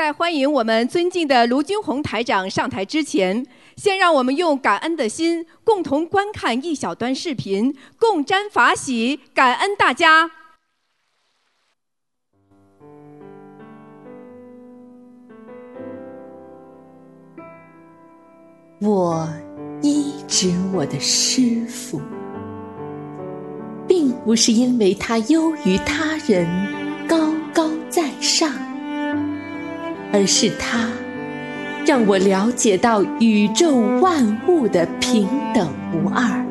在欢迎我们尊敬的卢军红台长上台之前，先让我们用感恩的心，共同观看一小段视频，共沾法喜，感恩大家。我医治我的师傅，并不是因为他优于他人、高高在上，而是他让我了解到宇宙万物的平等无二。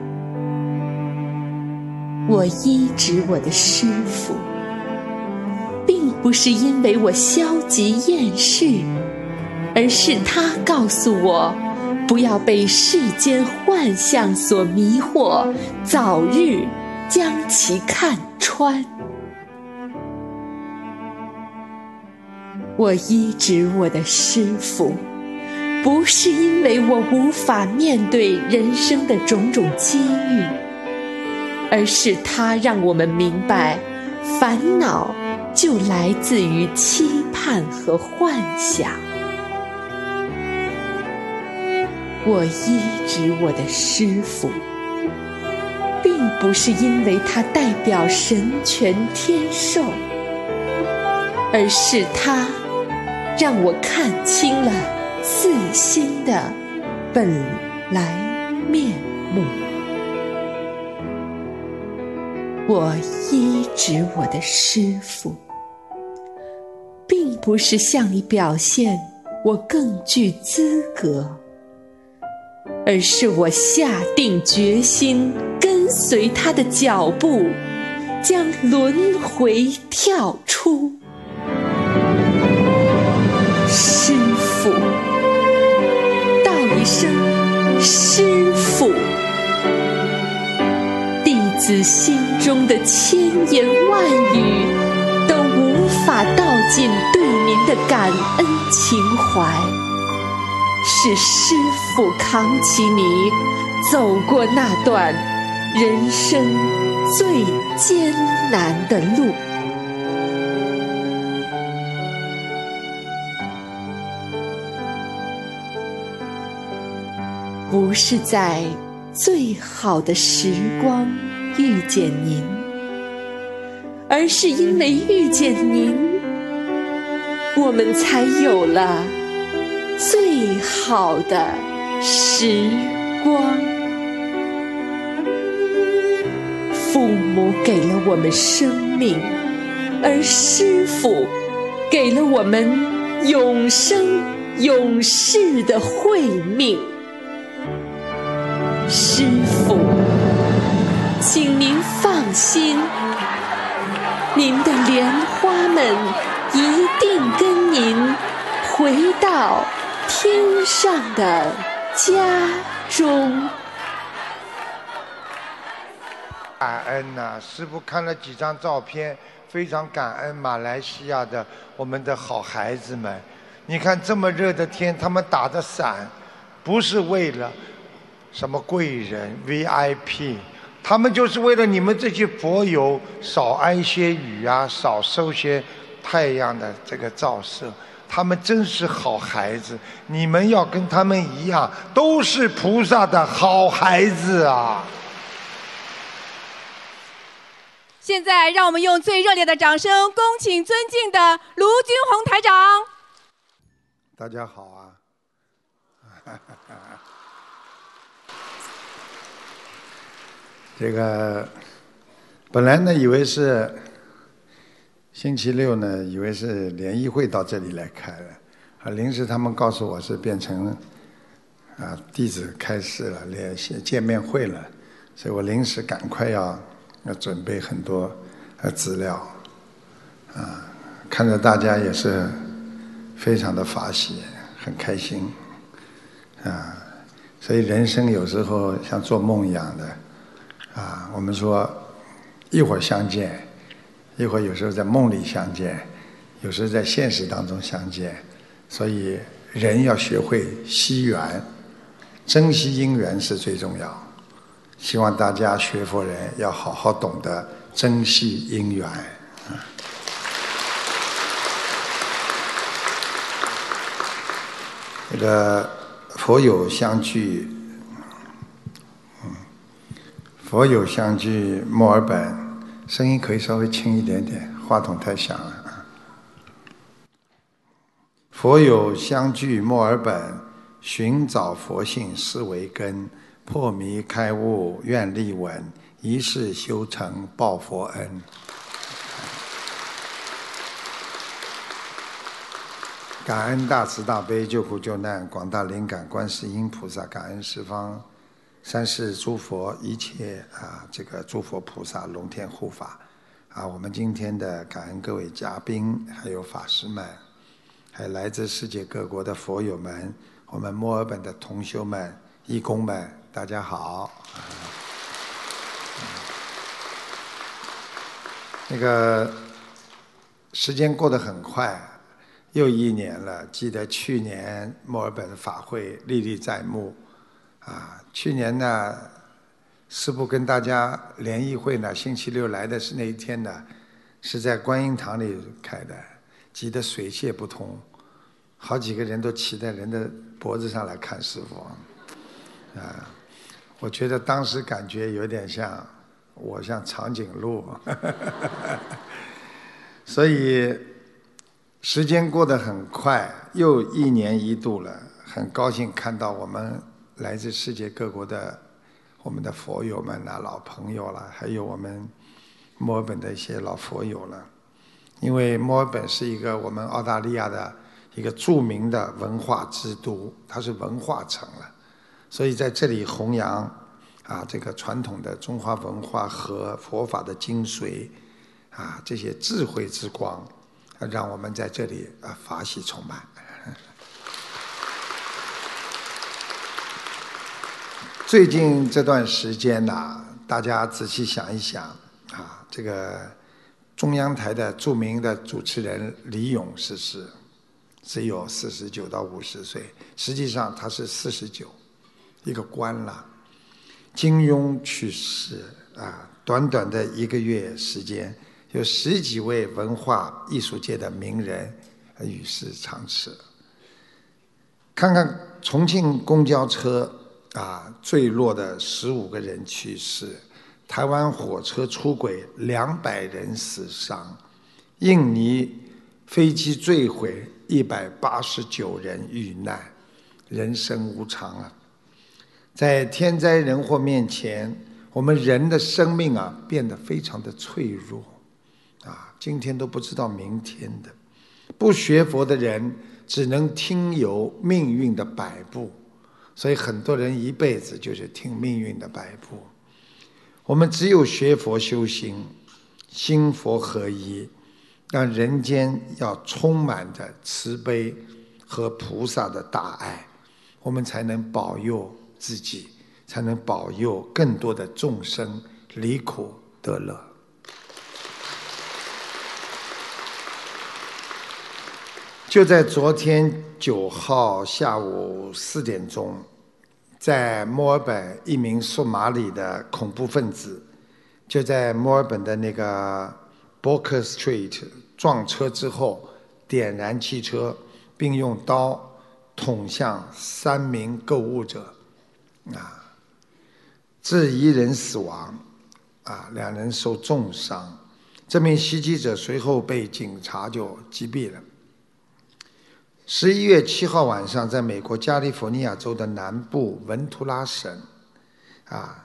我医治我的师傅，并不是因为我消极厌世，而是他告诉我。不要被世间幻象所迷惑，早日将其看穿。我医治我的师傅，不是因为我无法面对人生的种种机遇，而是他让我们明白，烦恼就来自于期盼和幻想。我医治我的师傅，并不是因为他代表神权天授，而是他让我看清了四心的本来面目。我医治我的师傅，并不是向你表现我更具资格。而是我下定决心跟随他的脚步，将轮回跳出。声师傅，弟子心中的千言万语都无法道尽对您的感恩情怀。是师傅扛起你走过那段人生最艰难的路，不是在最好的时光遇见您，而是因为遇见您，我们才有了。最好的时光，父母给了我们生命，而师傅给了我们永生永世的慧命。师傅，请您放心，您的莲花们一定跟您回到。天上的家中，感恩呐！师傅看了几张照片，非常感恩马来西亚的我们的好孩子们。你看这么热的天，他们打着伞，不是为了什么贵人 VIP，他们就是为了你们这些佛友少挨些雨啊，少受些太阳的这个照射。他们真是好孩子，你们要跟他们一样，都是菩萨的好孩子啊！现在，让我们用最热烈的掌声，恭请尊敬的卢军宏台长。大家好啊！这个本来呢，以为是。星期六呢，以为是联谊会到这里来开了，啊，临时他们告诉我是变成啊弟子开始了联系见面会了，所以我临时赶快要要准备很多呃资料，啊，看着大家也是非常的法喜，很开心，啊，所以人生有时候像做梦一样的，我们说一会儿相见。一会儿有时候在梦里相见，有时候在现实当中相见，所以人要学会惜缘，珍惜因缘是最重要。希望大家学佛人要好好懂得珍惜因缘。个佛友相聚，佛友相聚墨尔本，声音可以稍微轻一点点，话筒太响了。佛友相聚墨尔本，寻找佛性思为根，破迷开悟愿力稳，一世修成报佛恩。感恩大慈大悲救苦救难广大灵感观世音菩萨，感恩十方三世诸佛一切啊这个诸佛菩萨龙天护法啊，我们今天的感恩各位嘉宾还有法师们。还有来自世界各国的佛友们，我们墨尔本的同修们、义工们，大家好。那个时间过得很快，又一年了。记得去年墨尔本法会历历在目，啊，去年呢，师父跟大家联谊会呢，星期六来的是那一天呢，是在观音堂里开的，挤得水泄不通。好几个人都骑在人的脖子上来看师傅，啊，我觉得当时感觉有点像我像长颈鹿，所以时间过得很快，又一年一度了，很高兴看到我们来自世界各国的我们的佛友们啊，老朋友了，还有我们墨尔本的一些老佛友了，因为墨尔本是一个我们澳大利亚的。一个著名的文化之都，它是文化城了，所以在这里弘扬啊这个传统的中华文化和佛法的精髓啊这些智慧之光，让我们在这里啊法喜充满。最近这段时间呐，大家仔细想一想啊，这个中央台的著名的主持人李咏逝世。只有四十九到五十岁，实际上他是四十九，一个官了。金庸去世啊，短短的一个月时间，有十几位文化艺术界的名人与世长辞。看看重庆公交车啊，坠落的十五个人去世；台湾火车出轨，两百人死伤；印尼飞机坠毁。一百八十九人遇难，人生无常啊！在天灾人祸面前，我们人的生命啊变得非常的脆弱啊！今天都不知道明天的，不学佛的人只能听由命运的摆布，所以很多人一辈子就是听命运的摆布。我们只有学佛修心，心佛合一。让人间要充满着慈悲和菩萨的大爱，我们才能保佑自己，才能保佑更多的众生离苦得乐。就在昨天九号下午四点钟，在墨尔本，一名索马里的恐怖分子就在墨尔本的那个。Boker Street 撞车之后，点燃汽车，并用刀捅向三名购物者，啊，致一人死亡，啊，两人受重伤。这名袭击者随后被警察就击毙了。十一月七号晚上，在美国加利福尼亚州的南部文图拉省，啊，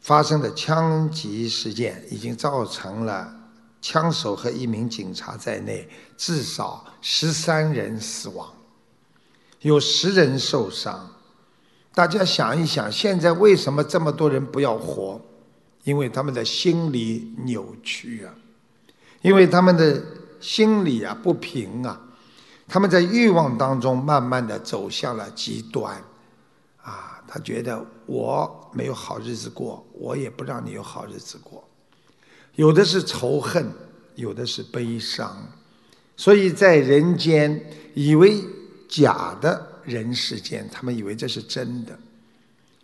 发生的枪击事件已经造成了。枪手和一名警察在内，至少十三人死亡，有十人受伤。大家想一想，现在为什么这么多人不要活？因为他们的心理扭曲啊，因为他们的心理啊不平啊，他们在欲望当中慢慢的走向了极端，啊，他觉得我没有好日子过，我也不让你有好日子过。有的是仇恨，有的是悲伤，所以在人间以为假的人世间，他们以为这是真的。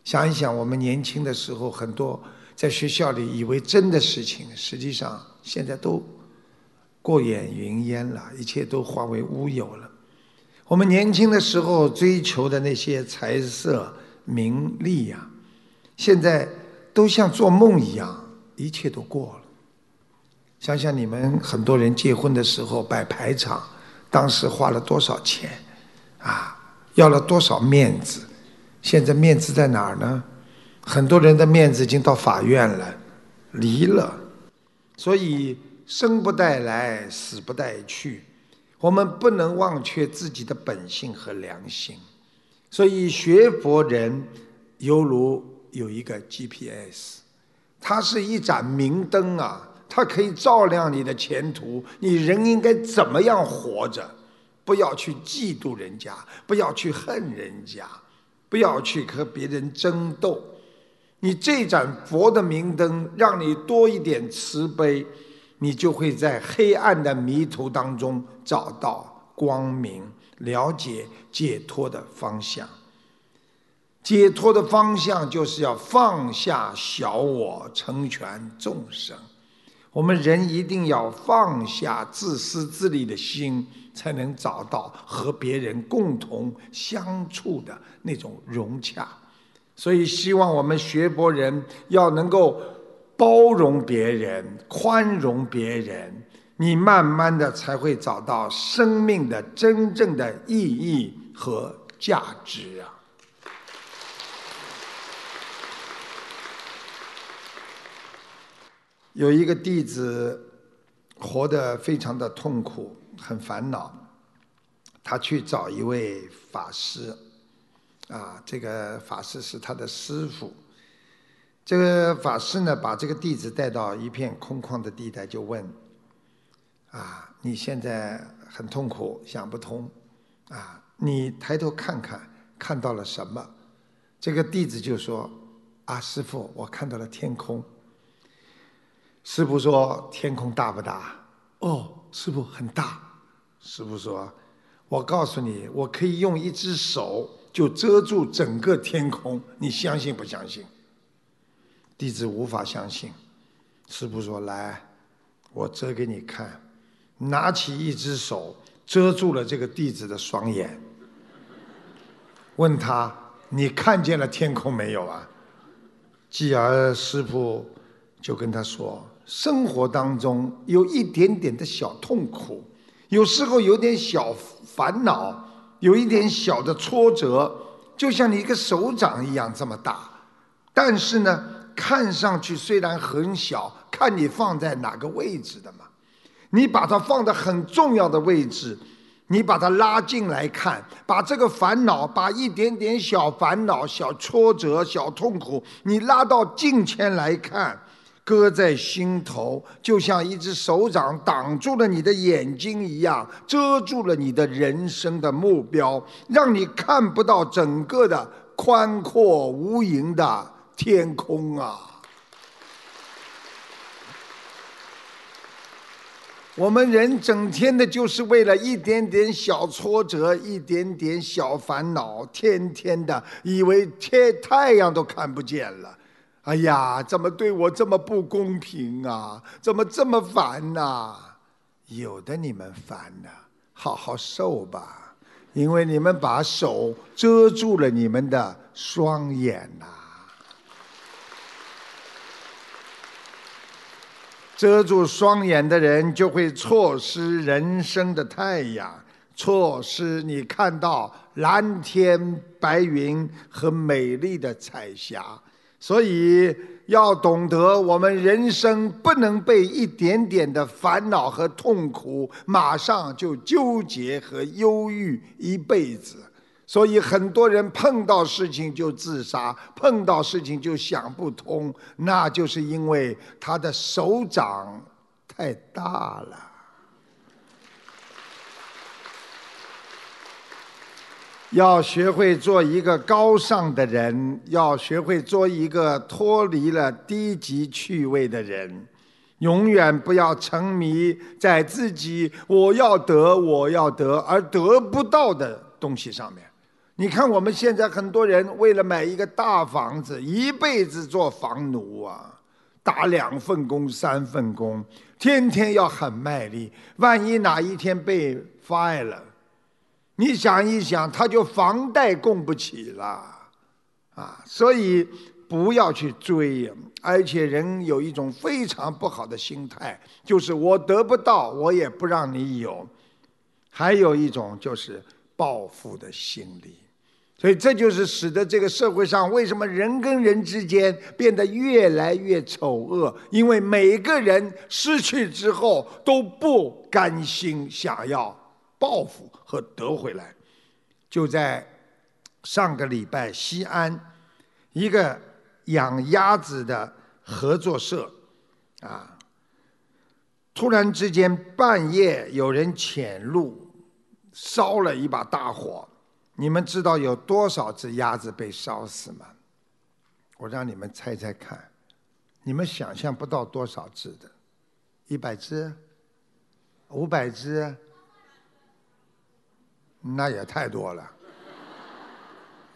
想一想，我们年轻的时候，很多在学校里以为真的事情，实际上现在都过眼云烟了，一切都化为乌有了。我们年轻的时候追求的那些财色名利呀，现在都像做梦一样，一切都过了。想想你们很多人结婚的时候摆排场，当时花了多少钱，啊，要了多少面子，现在面子在哪儿呢？很多人的面子已经到法院了，离了。所以生不带来，死不带去，我们不能忘却自己的本性和良心。所以学佛人犹如有一个 GPS，它是一盏明灯啊。它可以照亮你的前途，你人应该怎么样活着？不要去嫉妒人家，不要去恨人家，不要去和别人争斗。你这盏佛的明灯，让你多一点慈悲，你就会在黑暗的迷途当中找到光明，了解解脱的方向。解脱的方向就是要放下小我，成全众生。我们人一定要放下自私自利的心，才能找到和别人共同相处的那种融洽。所以，希望我们学佛人要能够包容别人、宽容别人，你慢慢的才会找到生命的真正的意义和价值啊。有一个弟子活得非常的痛苦，很烦恼。他去找一位法师，啊，这个法师是他的师傅。这个法师呢，把这个弟子带到一片空旷的地带，就问：啊，你现在很痛苦，想不通，啊，你抬头看看，看到了什么？这个弟子就说：啊，师傅，我看到了天空。师傅说：“天空大不大？”哦，师傅很大。师傅说：“我告诉你，我可以用一只手就遮住整个天空，你相信不相信？”弟子无法相信。师傅说：“来，我遮给你看。”拿起一只手遮住了这个弟子的双眼，问他：“你看见了天空没有啊？”继而师傅就跟他说。生活当中有一点点的小痛苦，有时候有点小烦恼，有一点小的挫折，就像你一个手掌一样这么大。但是呢，看上去虽然很小，看你放在哪个位置的嘛。你把它放在很重要的位置，你把它拉进来看，把这个烦恼，把一点点小烦恼、小挫折、小痛苦，你拉到近前来看。搁在心头，就像一只手掌挡住了你的眼睛一样，遮住了你的人生的目标，让你看不到整个的宽阔无垠的天空啊！我们人整天的就是为了一点点小挫折，一点点小烦恼，天天的以为天太阳都看不见了。哎呀，怎么对我这么不公平啊？怎么这么烦呐？有的你们烦呐，好好受吧，因为你们把手遮住了你们的双眼呐。遮住双眼的人就会错失人生的太阳，错失你看到蓝天白云和美丽的彩霞。所以要懂得，我们人生不能被一点点的烦恼和痛苦马上就纠结和忧郁一辈子。所以很多人碰到事情就自杀，碰到事情就想不通，那就是因为他的手掌太大了。要学会做一个高尚的人，要学会做一个脱离了低级趣味的人，永远不要沉迷在自己我要得我要得而得不到的东西上面。你看我们现在很多人为了买一个大房子，一辈子做房奴啊，打两份工、三份工，天天要很卖力，万一哪一天被 fire 了。你想一想，他就房贷供不起了，啊，所以不要去追。而且人有一种非常不好的心态，就是我得不到，我也不让你有。还有一种就是报复的心理。所以这就是使得这个社会上为什么人跟人之间变得越来越丑恶，因为每个人失去之后都不甘心，想要报复和得回来。就在上个礼拜，西安一个养鸭子的合作社啊，突然之间半夜有人潜入，烧了一把大火。你们知道有多少只鸭子被烧死吗？我让你们猜猜看，你们想象不到多少只的，一百只，五百只，那也太多了，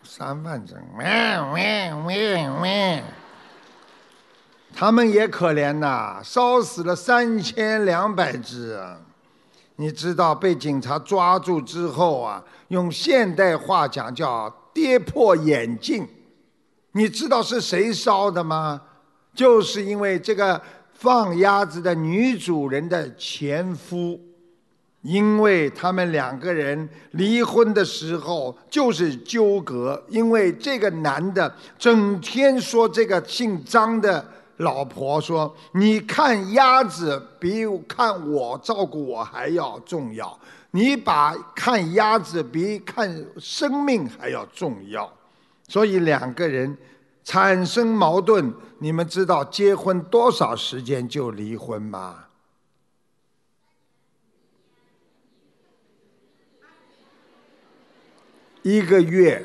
三万只，喂喂喂喂，他们也可怜呐，烧死了三千两百只。你知道被警察抓住之后啊，用现代话讲叫跌破眼镜。你知道是谁烧的吗？就是因为这个放鸭子的女主人的前夫，因为他们两个人离婚的时候就是纠葛，因为这个男的整天说这个姓张的。老婆说：“你看鸭子比看我照顾我还要重要，你把看鸭子比看生命还要重要，所以两个人产生矛盾。你们知道结婚多少时间就离婚吗？一个月，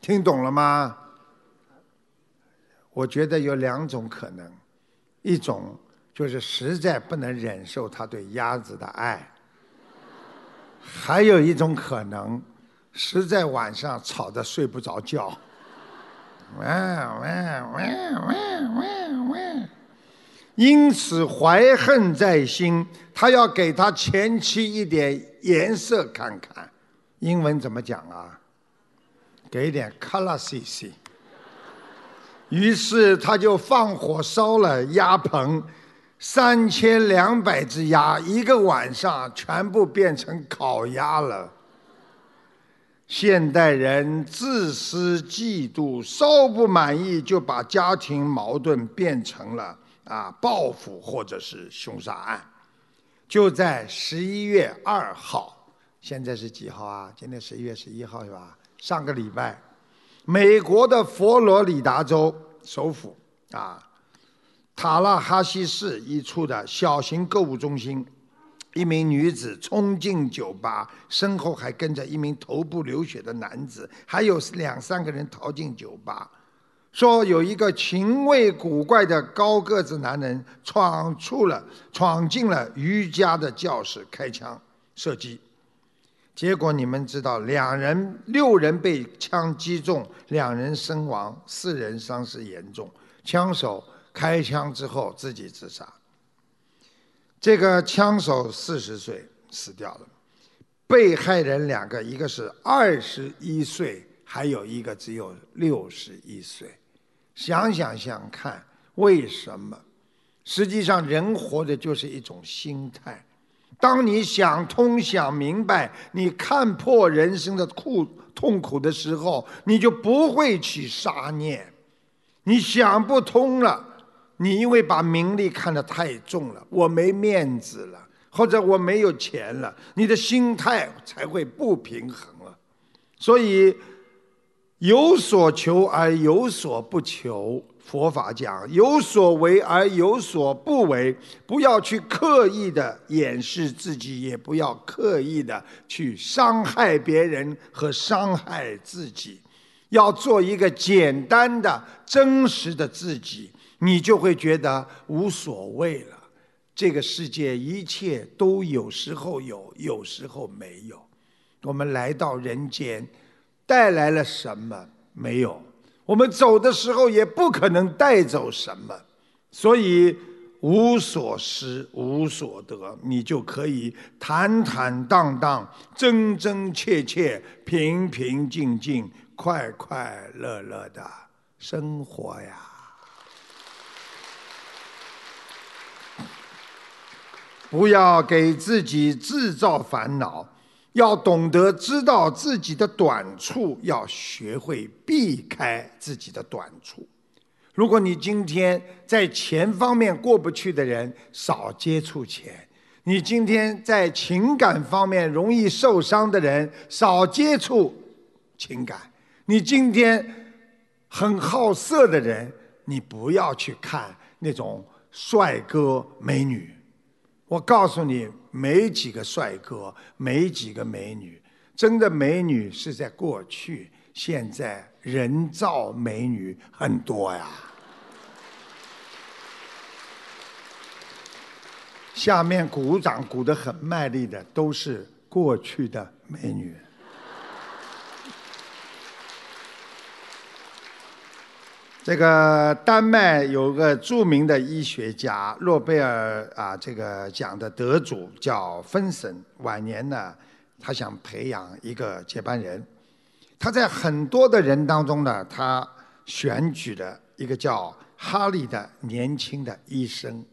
听懂了吗？”我觉得有两种可能，一种就是实在不能忍受他对鸭子的爱，还有一种可能，实在晚上吵得睡不着觉，因此怀恨在心，他要给他前妻一点颜色看看，英文怎么讲啊？给点 color see see。于是他就放火烧了鸭棚，三千两百只鸭，一个晚上全部变成烤鸭了。现代人自私嫉妒，稍不满意就把家庭矛盾变成了啊报复或者是凶杀案。就在十一月二号，现在是几号啊？今天十一月十一号是吧？上个礼拜。美国的佛罗里达州首府啊，塔拉哈西市一处的小型购物中心，一名女子冲进酒吧，身后还跟着一名头部流血的男子，还有两三个人逃进酒吧。说有一个情味古怪的高个子男人闯出了闯进了瑜伽的教室，开枪射击。结果你们知道，两人六人被枪击中，两人身亡，四人伤势严重。枪手开枪之后自己自杀。这个枪手四十岁死掉了，被害人两个，一个是二十一岁，还有一个只有六十一岁。想想想看，为什么？实际上，人活的就是一种心态。当你想通、想明白、你看破人生的苦痛苦的时候，你就不会起杀念。你想不通了，你因为把名利看得太重了，我没面子了，或者我没有钱了，你的心态才会不平衡了。所以，有所求而有所不求。佛法讲有所为而有所不为，不要去刻意的掩饰自己，也不要刻意的去伤害别人和伤害自己，要做一个简单的、真实的自己，你就会觉得无所谓了。这个世界一切都有时候有，有时候没有。我们来到人间，带来了什么？没有。我们走的时候也不可能带走什么，所以无所失，无所得，你就可以坦坦荡荡、真真切切、平平静静、快快乐乐的生活呀。不要给自己制造烦恼，要懂得知道自己的短处，要学会避开自己的短处。如果你今天在钱方面过不去的人，少接触钱；你今天在情感方面容易受伤的人，少接触情感；你今天很好色的人，你不要去看那种帅哥美女。我告诉你，没几个帅哥，没几个美女，真的美女是在过去，现在人造美女很多呀。下面鼓掌鼓得很卖力的，都是过去的美女。这个丹麦有个著名的医学家，诺贝尔啊这个奖的得主叫芬森。晚年呢，他想培养一个接班人，他在很多的人当中呢，他选举了一个叫哈利的年轻的医生。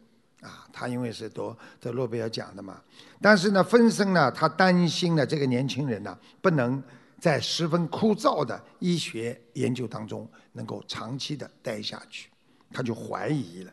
啊，他因为是得得诺贝尔奖的嘛，但是呢，芬森呢，他担心呢，这个年轻人呢，不能在十分枯燥的医学研究当中能够长期的待下去，他就怀疑了。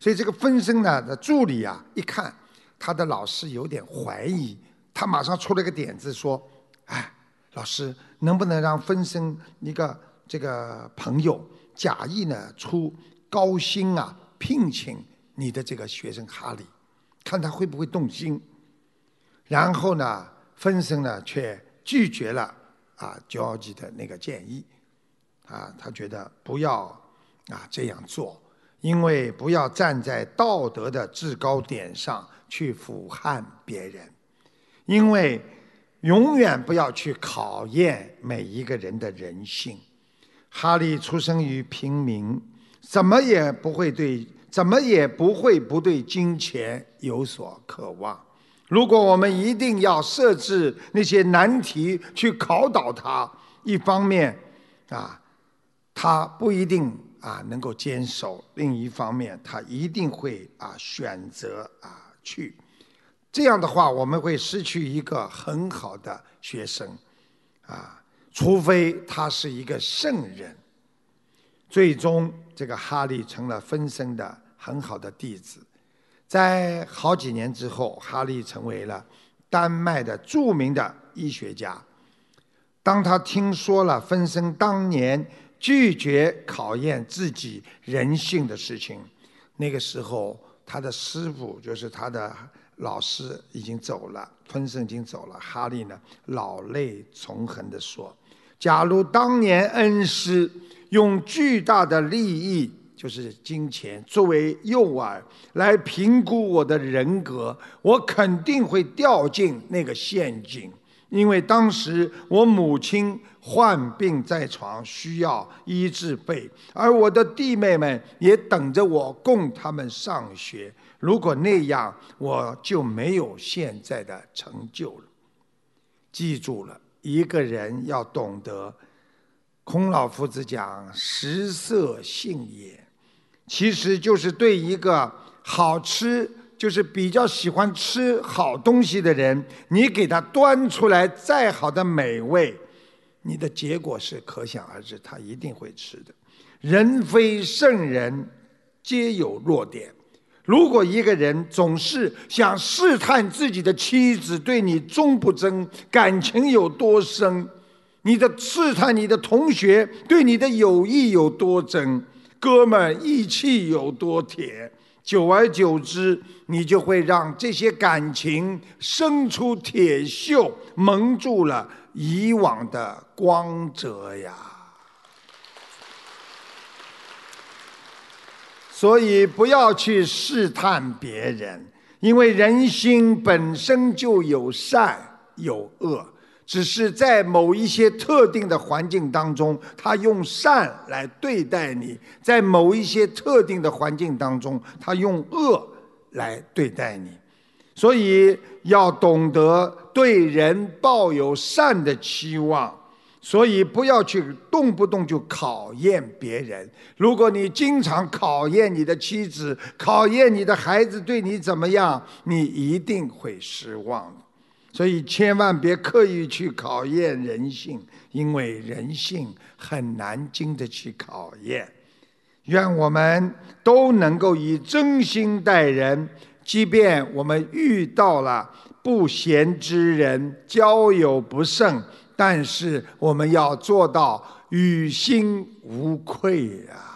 所以这个分身呢的助理啊，一看他的老师有点怀疑，他马上出了个点子说：“哎，老师，能不能让分身一个这个朋友假意呢出高薪啊聘请？”你的这个学生哈利，看他会不会动心。然后呢，分身呢却拒绝了啊焦吉的那个建议，啊，他觉得不要啊这样做，因为不要站在道德的制高点上去俯瞰别人，因为永远不要去考验每一个人的人性。哈利出生于平民，怎么也不会对。怎么也不会不对金钱有所渴望。如果我们一定要设置那些难题去考倒他，一方面，啊，他不一定啊能够坚守；另一方面，他一定会啊选择啊去。这样的话，我们会失去一个很好的学生，啊，除非他是一个圣人。最终，这个哈利成了分身的。很好的弟子，在好几年之后，哈利成为了丹麦的著名的医学家。当他听说了分身当年拒绝考验自己人性的事情，那个时候他的师傅就是他的老师已经走了，分身已经走了。哈利呢，老泪纵横地说：“假如当年恩师用巨大的利益。”就是金钱作为诱饵来评估我的人格，我肯定会掉进那个陷阱。因为当时我母亲患病在床，需要医治费，而我的弟妹们也等着我供他们上学。如果那样，我就没有现在的成就了。记住了，一个人要懂得，孔老夫子讲“食色性也”。其实就是对一个好吃，就是比较喜欢吃好东西的人，你给他端出来再好的美味，你的结果是可想而知，他一定会吃的。人非圣人，皆有弱点。如果一个人总是想试探自己的妻子对你忠不忠，感情有多深，你的试探你的同学对你的友谊有多真。哥们义气有多铁，久而久之，你就会让这些感情生出铁锈，蒙住了以往的光泽呀。所以不要去试探别人，因为人心本身就有善有恶。只是在某一些特定的环境当中，他用善来对待你；在某一些特定的环境当中，他用恶来对待你。所以要懂得对人抱有善的期望，所以不要去动不动就考验别人。如果你经常考验你的妻子，考验你的孩子对你怎么样，你一定会失望。所以千万别刻意去考验人性，因为人性很难经得起考验。愿我们都能够以真心待人。即便我们遇到了不贤之人，交友不慎，但是我们要做到于心无愧呀。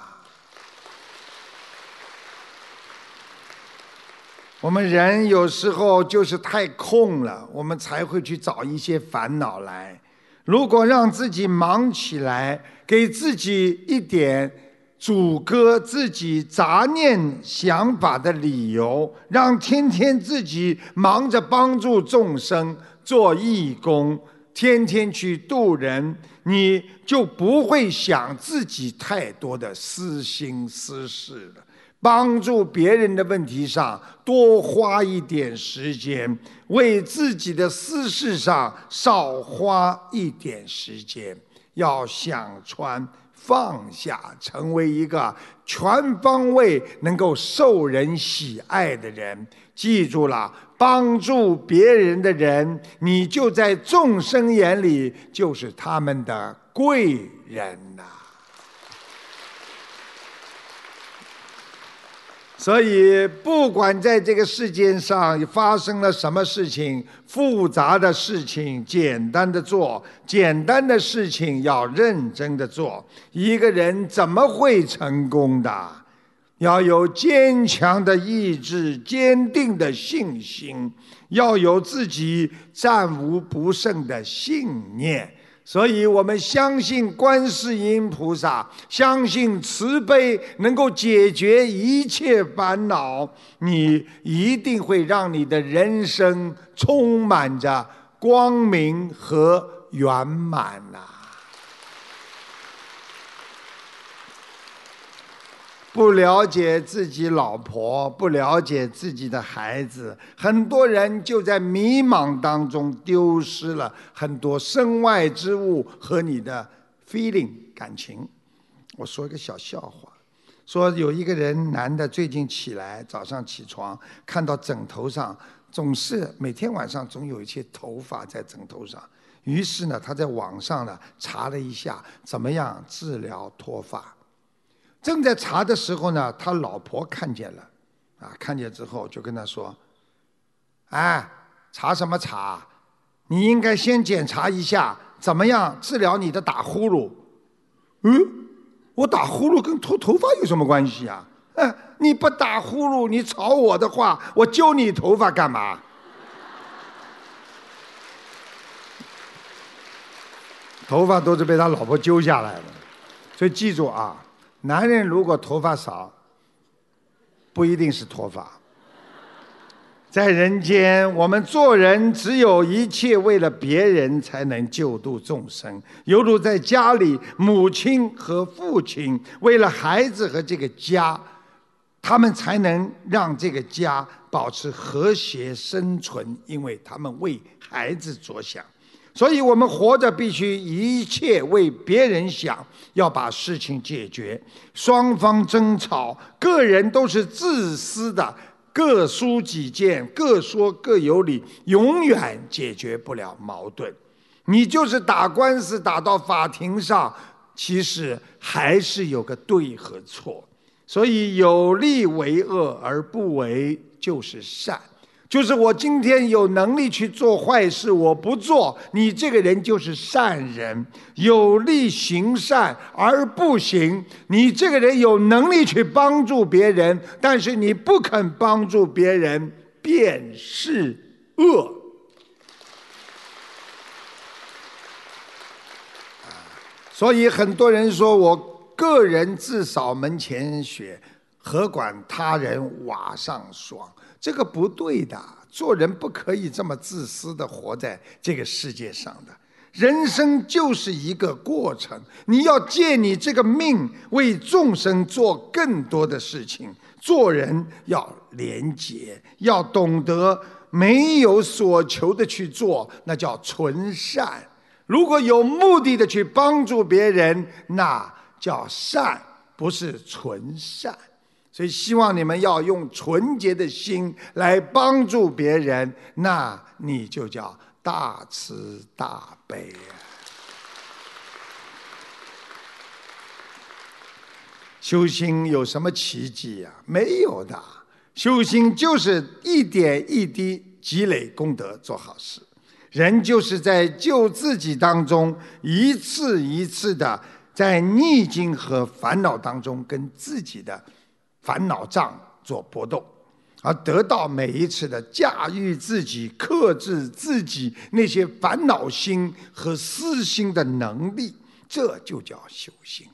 我们人有时候就是太空了，我们才会去找一些烦恼来。如果让自己忙起来，给自己一点。阻隔自己杂念想法的理由，让天天自己忙着帮助众生做义工，天天去度人，你就不会想自己太多的私心私事了。帮助别人的问题上多花一点时间，为自己的私事上少花一点时间，要想穿。放下，成为一个全方位能够受人喜爱的人。记住了，帮助别人的人，你就在众生眼里就是他们的贵人呐。所以，不管在这个世界上发生了什么事情，复杂的事情简单的做，简单的事情要认真的做。一个人怎么会成功的？要有坚强的意志，坚定的信心，要有自己战无不胜的信念。所以我们相信观世音菩萨，相信慈悲能够解决一切烦恼，你一定会让你的人生充满着光明和圆满呐。不了解自己老婆，不了解自己的孩子，很多人就在迷茫当中丢失了很多身外之物和你的 feeling 感情。我说一个小笑话，说有一个人男的最近起来早上起床看到枕头上总是每天晚上总有一些头发在枕头上，于是呢他在网上呢查了一下怎么样治疗脱发。正在查的时候呢，他老婆看见了，啊，看见之后就跟他说：“哎，查什么查？你应该先检查一下怎么样治疗你的打呼噜。”嗯，我打呼噜跟脱头发有什么关系啊？哎，你不打呼噜，你吵我的话，我揪你头发干嘛？头发都是被他老婆揪下来的，所以记住啊。男人如果头发少，不一定是脱发。在人间，我们做人只有一切为了别人，才能救度众生。犹如在家里，母亲和父亲为了孩子和这个家，他们才能让这个家保持和谐生存，因为他们为孩子着想。所以我们活着必须一切为别人想，要把事情解决。双方争吵，个人都是自私的，各抒己见，各说各有理，永远解决不了矛盾。你就是打官司打到法庭上，其实还是有个对和错。所以有利为恶而不为，就是善。就是我今天有能力去做坏事，我不做，你这个人就是善人；有力行善而不行，你这个人有能力去帮助别人，但是你不肯帮助别人，便是恶。所以很多人说我个人自扫门前雪，何管他人瓦上霜。这个不对的，做人不可以这么自私的活在这个世界上的。人生就是一个过程，你要借你这个命为众生做更多的事情。做人要廉洁，要懂得没有所求的去做，那叫纯善。如果有目的的去帮助别人，那叫善，不是纯善。所以希望你们要用纯洁的心来帮助别人，那你就叫。大慈大悲！修心有什么奇迹呀？没有的，修心就是一点一滴积累功德，做好事。人就是在救自己当中，一次一次的在逆境和烦恼当中，跟自己的烦恼障做搏斗。而得到每一次的驾驭自己、克制自己那些烦恼心和私心的能力，这就叫修行。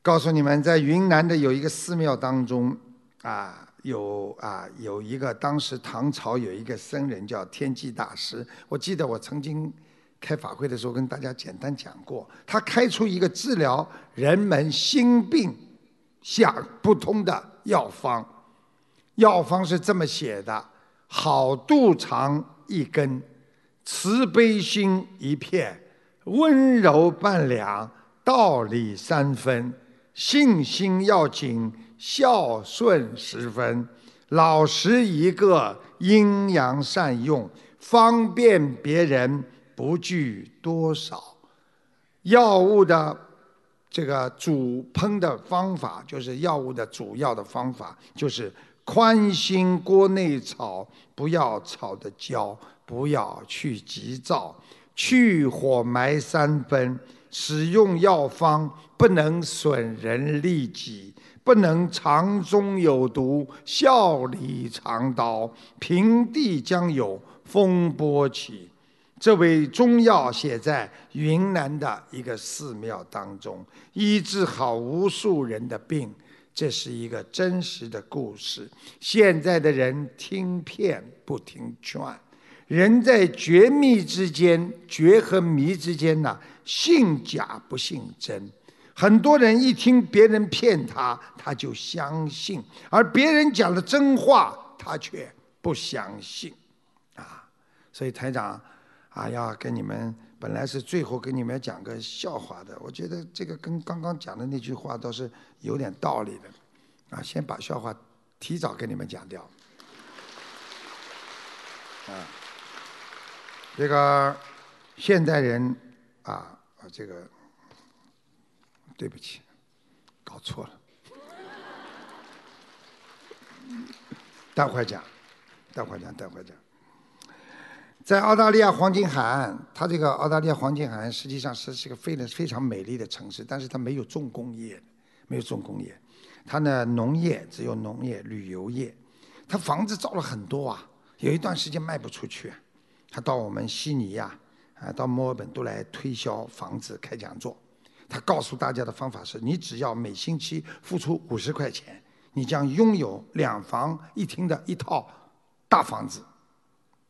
告诉你们，在云南的有一个寺庙当中，啊，有啊有一个当时唐朝有一个僧人叫天济大师。我记得我曾经开法会的时候跟大家简单讲过，他开出一个治疗人们心病想不通的药方。药方是这么写的：好肚肠一根，慈悲心一片，温柔半两，道理三分，信心要紧，孝顺十分，老实一个，阴阳善用，方便别人不惧多少。药物的这个主烹的方法，就是药物的主要的方法，就是。宽心锅内炒，不要炒的焦，不要去急躁，去火埋三分。使用药方不能损人利己，不能肠中有毒，笑里藏刀，平地将有风波起。这味中药写在云南的一个寺庙当中，医治好无数人的病。这是一个真实的故事。现在的人听骗不听劝，人在绝密之间，绝和迷之间呢，信假不信真。很多人一听别人骗他，他就相信；而别人讲的真话，他却不相信。啊，所以台长啊，要跟你们本来是最后跟你们讲个笑话的，我觉得这个跟刚刚讲的那句话倒是。有点道理的，啊，先把笑话提早跟你们讲掉。啊，这个现代人啊，啊这个对不起，搞错了，待会讲，待会讲，待会讲。在澳大利亚黄金海岸，它这个澳大利亚黄金海岸实际上是是个非常非常美丽的城市，但是它没有重工业。没有重工业，它呢农业只有农业、旅游业，他房子造了很多啊，有一段时间卖不出去，他到我们悉尼呀，啊到墨尔本都来推销房子、开讲座。他告诉大家的方法是：你只要每星期付出五十块钱，你将拥有两房一厅的一套大房子。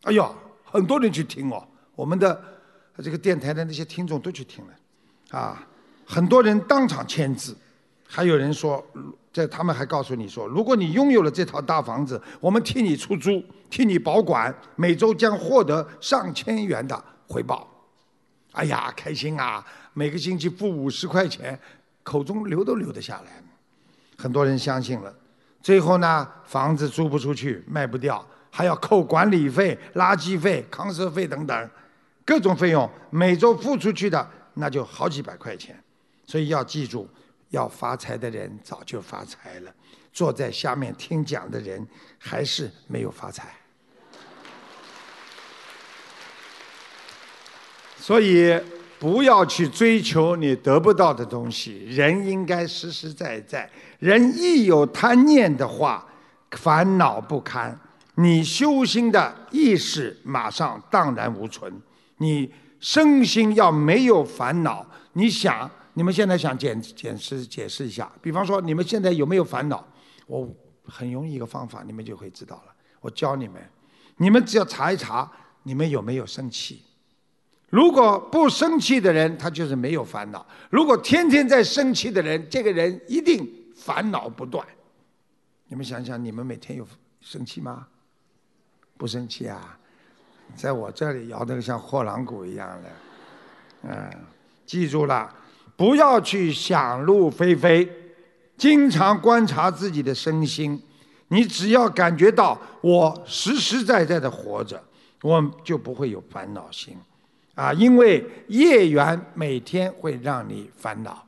哎呦，很多人去听哦，我们的这个电台的那些听众都去听了，啊，很多人当场签字。还有人说，在他们还告诉你说，如果你拥有了这套大房子，我们替你出租，替你保管，每周将获得上千元的回报。哎呀，开心啊！每个星期付五十块钱，口中流都流得下来。很多人相信了，最后呢，房子租不出去，卖不掉，还要扣管理费、垃圾费、康社费等等，各种费用，每周付出去的那就好几百块钱。所以要记住。要发财的人早就发财了，坐在下面听讲的人还是没有发财。所以不要去追求你得不到的东西，人应该实实在在。人一有贪念的话，烦恼不堪，你修心的意识马上荡然无存。你身心要没有烦恼，你想。你们现在想解解释解释一下，比方说你们现在有没有烦恼？我很容易一个方法，你们就会知道了。我教你们，你们只要查一查，你们有没有生气？如果不生气的人，他就是没有烦恼；如果天天在生气的人，这个人一定烦恼不断。你们想想，你们每天有生气吗？不生气啊，在我这里摇得像货郎鼓一样的。嗯，记住了，不要去想入非非，经常观察自己的身心。你只要感觉到我实实在在的活着，我就不会有烦恼心。啊，因为业缘每天会让你烦恼，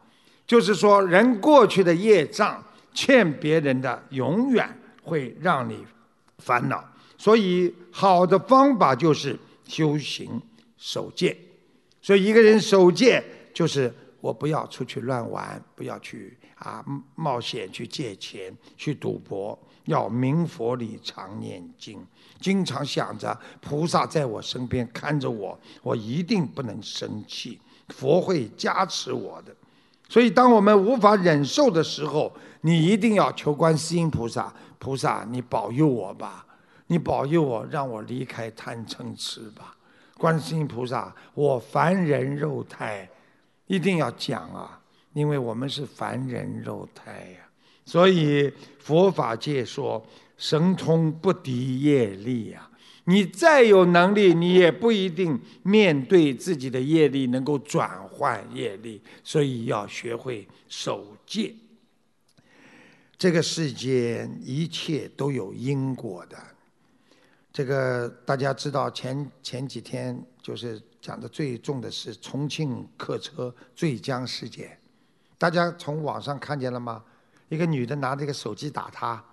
就是说，人过去的业障欠别人的，永远会让你烦恼。所以，好的方法就是修行守戒。所以，一个人守戒，就是我不要出去乱玩，不要去啊冒险去借钱去赌博，要明佛理常念经，经常想着菩萨在我身边看着我，我一定不能生气，佛会加持我的。所以，当我们无法忍受的时候，你一定要求观世音菩萨，菩萨你保佑我吧，你保佑我，让我离开贪嗔痴吧。观世音菩萨，我凡人肉胎，一定要讲啊，因为我们是凡人肉胎呀。所以佛法界说，神通不敌业力呀。你再有能力，你也不一定面对自己的业力能够转换业力。所以要学会守戒。这个世界一切都有因果的。这个大家知道，前前几天就是讲的最重的是重庆客车坠江事件，大家从网上看见了吗？一个女的拿着一个手机打他，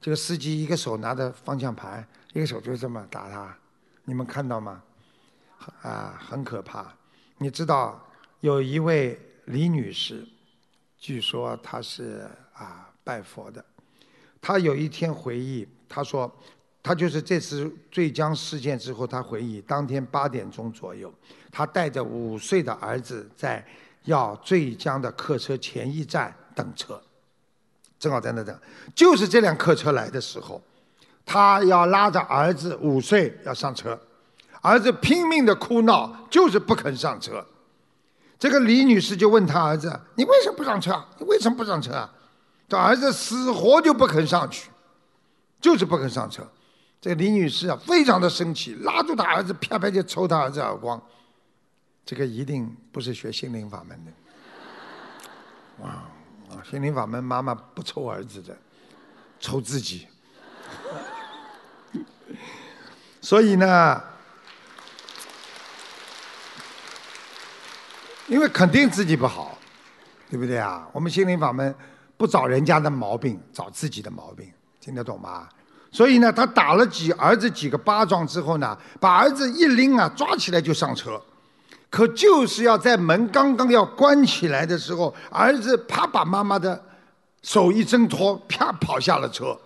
这个司机一个手拿着方向盘，一个手就这么打他，你们看到吗？啊，很可怕。你知道有一位李女士，据说她是啊拜佛的，她有一天回忆，她说。他就是这次坠江事件之后，他回忆当天八点钟左右，他带着五岁的儿子在要坠江的客车前一站等车，正好在那等。就是这辆客车来的时候，他要拉着儿子五岁要上车，儿子拼命的哭闹，就是不肯上车。这个李女士就问他儿子：“你为什么不上车？你为什么不上车？”这儿子死活就不肯上去，就是不肯上车。这个李女士啊，非常的生气，拉住她儿子，啪啪就抽他儿子耳光。这个一定不是学心灵法门的。哇，啊，心灵法门妈妈不抽儿子的，抽自己。所以呢，因为肯定自己不好，对不对啊？我们心灵法门不找人家的毛病，找自己的毛病，听得懂吗？所以呢，他打了几儿子几个巴掌之后呢，把儿子一拎啊，抓起来就上车。可就是要在门刚刚要关起来的时候，儿子啪把妈妈的手一挣脱，啪跑下了车。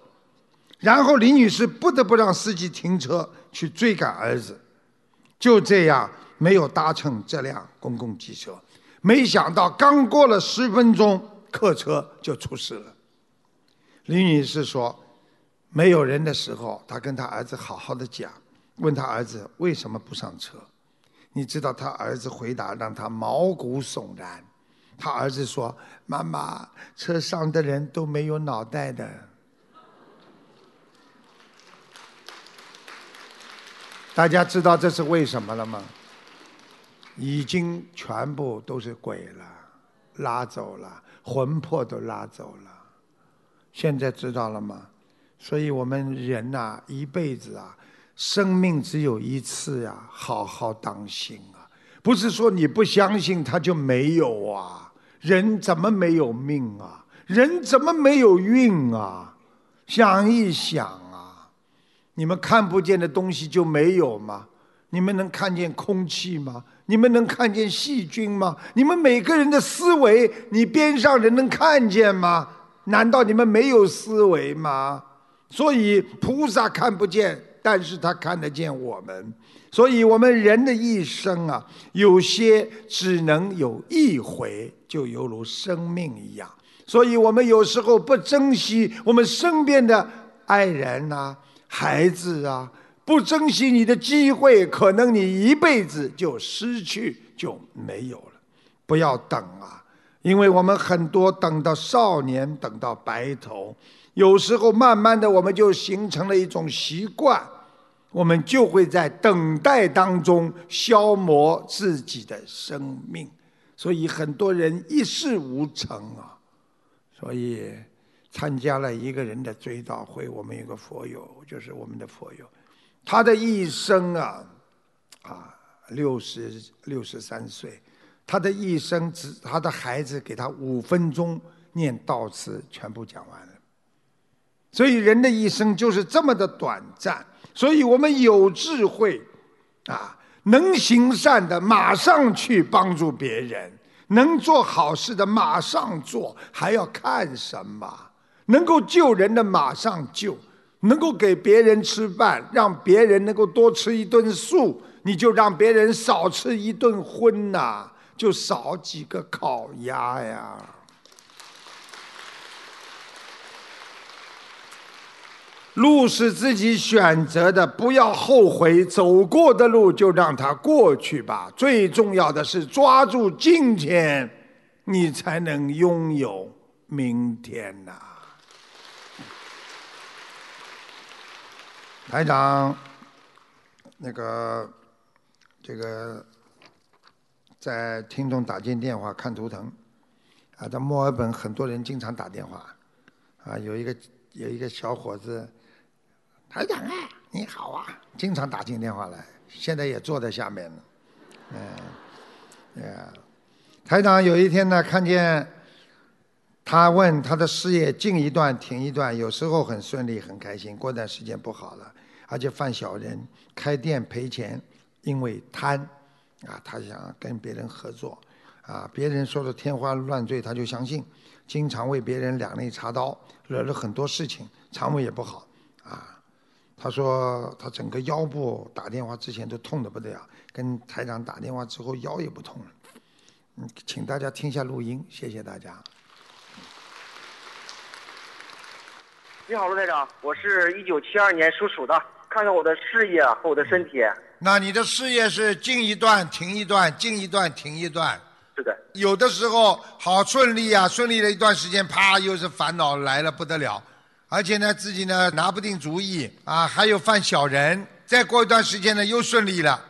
然后李女士不得不让司机停车去追赶儿子。就这样没有搭乘这辆公共汽车。没想到刚过了十分钟，客车就出事了。李女士说。没有人的时候，他跟他儿子好好的讲，问他儿子为什么不上车？你知道他儿子回答让他毛骨悚然。他儿子说：“妈妈，车上的人都没有脑袋的。”大家知道这是为什么了吗？已经全部都是鬼了，拉走了，魂魄都拉走了。现在知道了吗？所以我们人呐，一辈子啊，生命只有一次呀，好好当心啊！不是说你不相信他就没有啊，人怎么没有命啊？人怎么没有运啊？想一想啊，你们看不见的东西就没有吗？你们能看见空气吗？你们能看见细菌吗？你们每个人的思维，你边上人能看见吗？难道你们没有思维吗？所以菩萨看不见，但是他看得见我们。所以我们人的一生啊，有些只能有一回，就犹如生命一样。所以我们有时候不珍惜我们身边的爱人呐、孩子啊、不珍惜你的机会，可能你一辈子就失去就没有了。不要等啊，因为我们很多等到少年，等到白头，有时候慢慢的我们就形成了一种习惯，我们就会在等待当中消磨自己的生命，所以很多人一事无成啊。所以参加了一个人的追悼会，我们有个佛友，就是我们的佛友，他的一生啊，啊，六十六十三岁。他的一生只，他的孩子给他五分钟念悼词，全部讲完了。所以人的一生就是这么的短暂。所以我们有智慧，啊，能行善的马上去帮助别人，能做好事的马上做，还要看什么？能够救人的马上救，能够给别人吃饭，让别人能够多吃一顿素，你就让别人少吃一顿荤呐。就少几个烤鸭呀！路是自己选择的，不要后悔。走过的路就让它过去吧。最重要的是抓住今天，你才能拥有明天呐。台长，那个，这个。在听众打进电话看图腾，啊，在墨尔本很多人经常打电话，啊，有一个有一个小伙子，台长啊，你好啊，经常打进电话来，现在也坐在下面呢，嗯，哎台长有一天呢，看见他问他的事业进一段停一段，有时候很顺利很开心，过段时间不好了，而且犯小人，开店赔钱，因为贪。啊，他想跟别人合作，啊，别人说的天花乱坠，他就相信，经常为别人两肋插刀，惹了很多事情，肠胃也不好，啊，他说他整个腰部打电话之前都痛得不得了，跟台长打电话之后腰也不痛了，嗯，请大家听一下录音，谢谢大家。你好，陆台长，我是一九七二年属鼠的，看看我的事业和我的身体。那你的事业是进一段停一段，进一段停一段。是的。有的时候好顺利啊，顺利了一段时间，啪，又是烦恼来了不得了，而且呢，自己呢拿不定主意啊，还有犯小人。再过一段时间呢，又顺利了，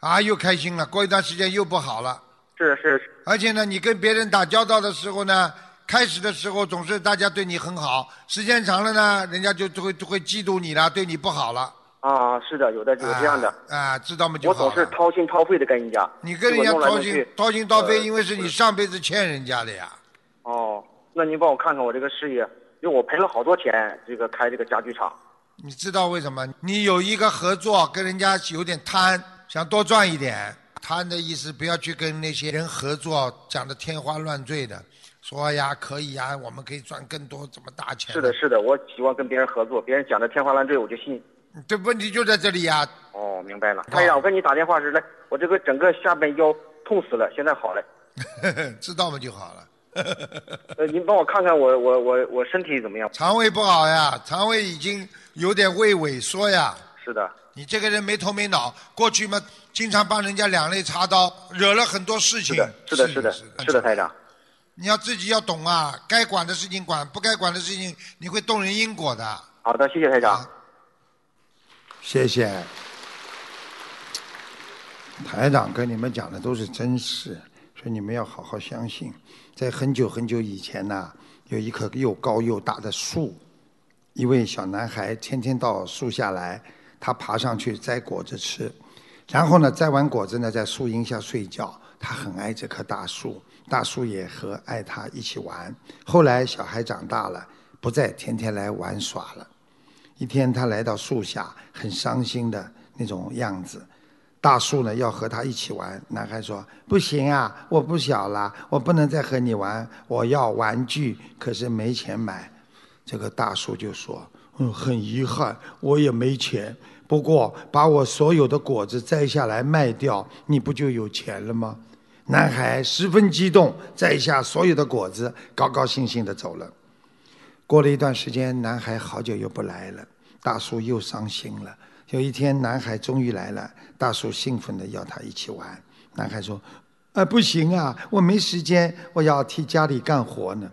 啊，又开心了。过一段时间又不好了。是是。而且呢，你跟别人打交道的时候呢，开始的时候总是大家对你很好，时间长了呢，人家就就会就会嫉妒你了，对你不好了。啊，是的，有的有这样的啊，知道吗？就好我总是掏心掏肺的跟人家，你跟人家掏心掏心掏肺，因为是你上辈子欠人家的呀。哦，那您帮我看看我这个事业，因为我赔了好多钱，这个开这个家具厂。你知道为什么？你有一个合作，跟人家有点贪，想多赚一点。贪的意思，不要去跟那些人合作，讲的天花乱坠的，说呀可以呀，我们可以赚更多，怎么大钱。是的，是的，我喜欢跟别人合作，别人讲的天花乱坠，我就信。这问题就在这里呀！哦，明白了。太阳，我跟你打电话时来，我这个整个下半腰痛死了，现在好了。知道吗？就好了。呃，您帮我看看我我我我身体怎么样？肠胃不好呀，肠胃已经有点胃萎缩呀。是的。你这个人没头没脑，过去嘛经常帮人家两肋插刀，惹了很多事情。是的，是的，是的，是的，台长。你要自己要懂啊，该管的事情管，不该管的事情你会动人因果的。好的，谢谢台长。谢谢，台长跟你们讲的都是真事，所以你们要好好相信。在很久很久以前呢，有一棵又高又大的树，一位小男孩天天到树下来，他爬上去摘果子吃，然后呢，摘完果子呢，在树荫下睡觉。他很爱这棵大树，大树也和爱他一起玩。后来小孩长大了，不再天天来玩耍了。一天，他来到树下，很伤心的那种样子。大树呢要和他一起玩，男孩说：“不行啊，我不小了，我不能再和你玩，我要玩具，可是没钱买。”这个大树就说：“嗯，很遗憾，我也没钱。不过，把我所有的果子摘下来卖掉，你不就有钱了吗？”男孩十分激动，摘下所有的果子，高高兴兴的走了。过了一段时间，男孩好久又不来了，大树又伤心了。有一天，男孩终于来了，大叔兴奋地要他一起玩。男孩说：“啊，不行啊，我没时间，我要替家里干活呢。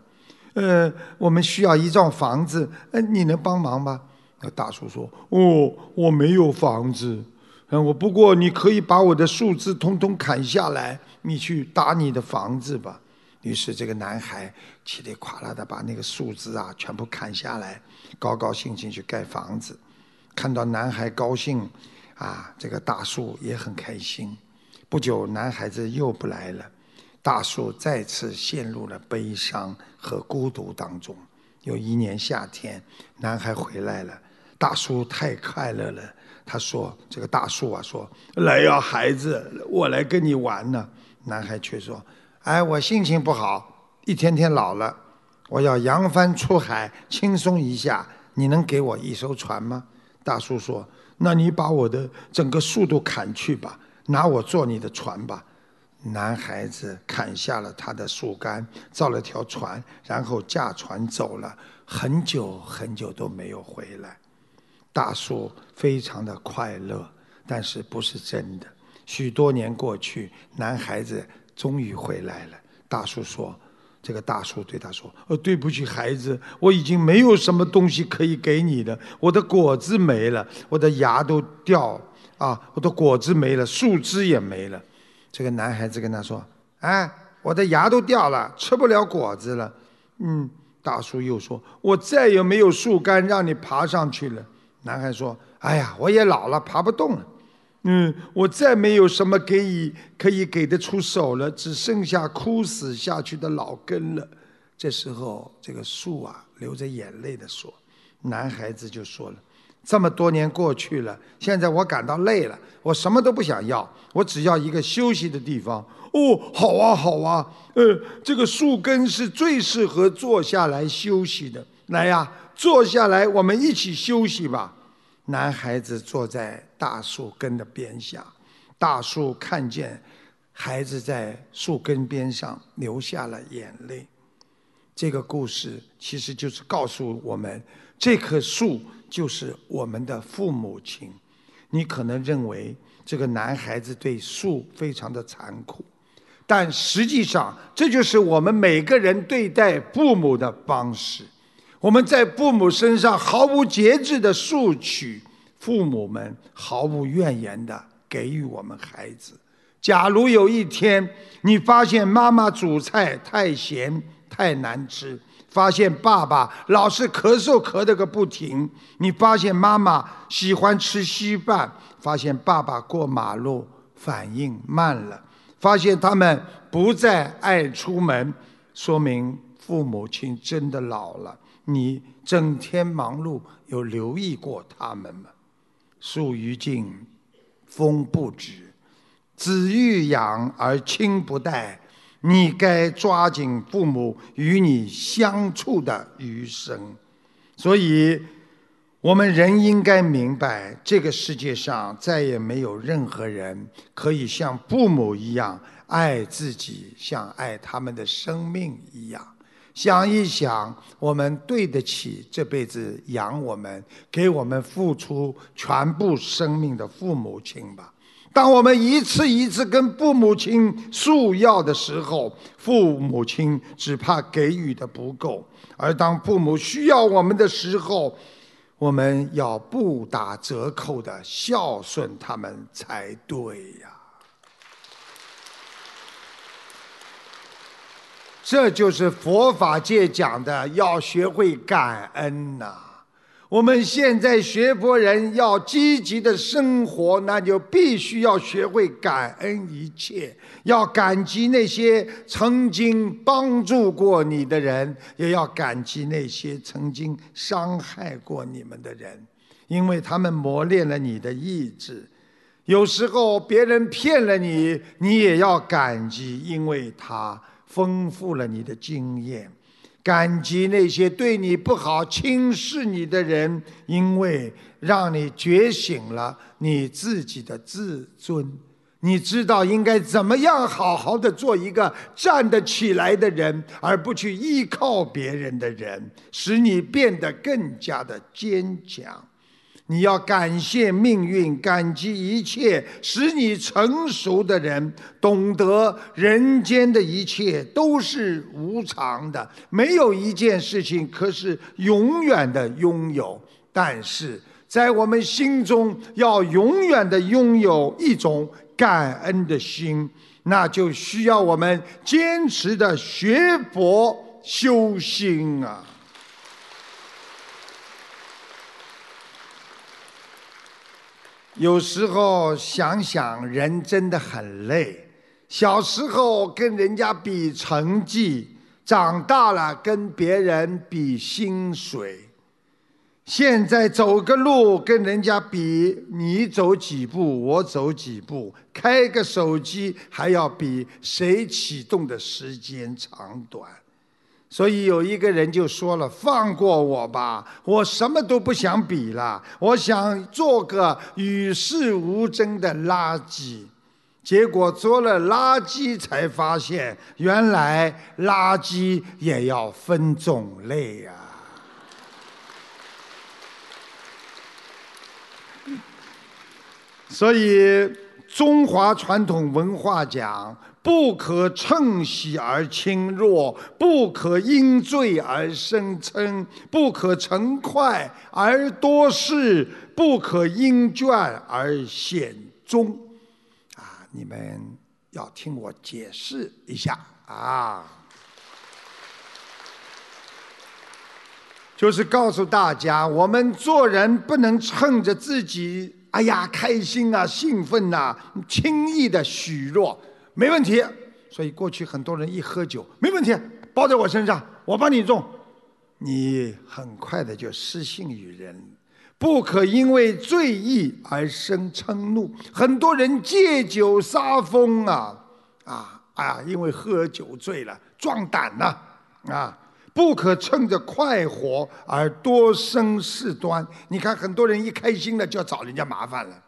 呃，我们需要一幢房子，呃，你能帮忙吗？”那大叔说：“哦，我没有房子，嗯，我不过你可以把我的树枝通通砍下来，你去搭你的房子吧。”于是这个男孩稀里哗啦的把那个树枝啊全部砍下来，高高兴兴去盖房子。看到男孩高兴，啊，这个大树也很开心。不久，男孩子又不来了，大树再次陷入了悲伤和孤独当中。有一年夏天，男孩回来了，大树太快乐了。他说：“这个大树啊，说来呀，孩子，我来跟你玩呢。”男孩却说：“哎，我心情不好，一天天老了，我要扬帆出海，轻松一下。你能给我一艘船吗？”大树说：“那你把我的整个树都砍去吧，拿我做你的船吧。”男孩子砍下了他的树干，造了条船，然后驾船走了，很久很久都没有回来。大树非常的快乐，但是不是真的。许多年过去，男孩子终于回来了。大树说。这个大叔对他说：“呃，对不起，孩子，我已经没有什么东西可以给你的。我的果子没了，我的牙都掉啊，我的果子没了，树枝也没了。”这个男孩子跟他说：“哎，我的牙都掉了，吃不了果子了。”嗯，大叔又说：“我再也没有树干让你爬上去了。”男孩说：“哎呀，我也老了，爬不动了。”嗯，我再没有什么给予可以给得出手了，只剩下枯死下去的老根了。这时候，这个树啊，流着眼泪的说：“男孩子就说了，这么多年过去了，现在我感到累了，我什么都不想要，我只要一个休息的地方。”哦，好啊，好啊，呃，这个树根是最适合坐下来休息的。来呀，坐下来，我们一起休息吧。男孩子坐在大树根的边下，大树看见孩子在树根边上流下了眼泪。这个故事其实就是告诉我们，这棵树就是我们的父母亲。你可能认为这个男孩子对树非常的残酷，但实际上这就是我们每个人对待父母的方式。我们在父母身上毫无节制的索取，父母们毫无怨言的给予我们孩子。假如有一天你发现妈妈煮菜太咸太难吃，发现爸爸老是咳嗽咳得个不停，你发现妈妈喜欢吃稀饭，发现爸爸过马路反应慢了，发现他们不再爱出门，说明父母亲真的老了。你整天忙碌，有留意过他们吗？树欲静，风不止；子欲养而亲不待。你该抓紧父母与你相处的余生。所以，我们人应该明白，这个世界上再也没有任何人可以像父母一样爱自己，像爱他们的生命一样。想一想，我们对得起这辈子养我们、给我们付出全部生命的父母亲吧。当我们一次一次跟父母亲诉要的时候，父母亲只怕给予的不够；而当父母需要我们的时候，我们要不打折扣的孝顺他们才对呀。这就是佛法界讲的，要学会感恩呐。我们现在学佛人要积极的生活，那就必须要学会感恩一切，要感激那些曾经帮助过你的人，也要感激那些曾经伤害过你们的人，因为他们磨练了你的意志。有时候别人骗了你，你也要感激，因为他。丰富了你的经验，感激那些对你不好、轻视你的人，因为让你觉醒了你自己的自尊。你知道应该怎么样好好的做一个站得起来的人，而不去依靠别人的人，使你变得更加的坚强。你要感谢命运，感激一切使你成熟的人，懂得人间的一切都是无常的，没有一件事情可是永远的拥有。但是在我们心中，要永远的拥有一种感恩的心，那就需要我们坚持的学佛修心啊。有时候想想，人真的很累。小时候跟人家比成绩，长大了跟别人比薪水。现在走个路跟人家比，你走几步，我走几步；开个手机还要比谁启动的时间长短。所以有一个人就说了：“放过我吧，我什么都不想比了，我想做个与世无争的垃圾。”结果做了垃圾，才发现原来垃圾也要分种类呀。所以中华传统文化讲。不可乘喜而轻弱，不可因罪而生嗔，不可乘快而多事，不可因倦而显忠。啊，你们要听我解释一下啊，就是告诉大家，我们做人不能趁着自己哎呀开心啊、兴奋呐，轻易的许诺。没问题，所以过去很多人一喝酒，没问题，包在我身上，我帮你种，你很快的就失信于人，不可因为醉意而生嗔怒。很多人借酒撒疯啊，啊啊，因为喝酒醉了，壮胆呐啊，不可趁着快活而多生事端。你看很多人一开心了就要找人家麻烦了。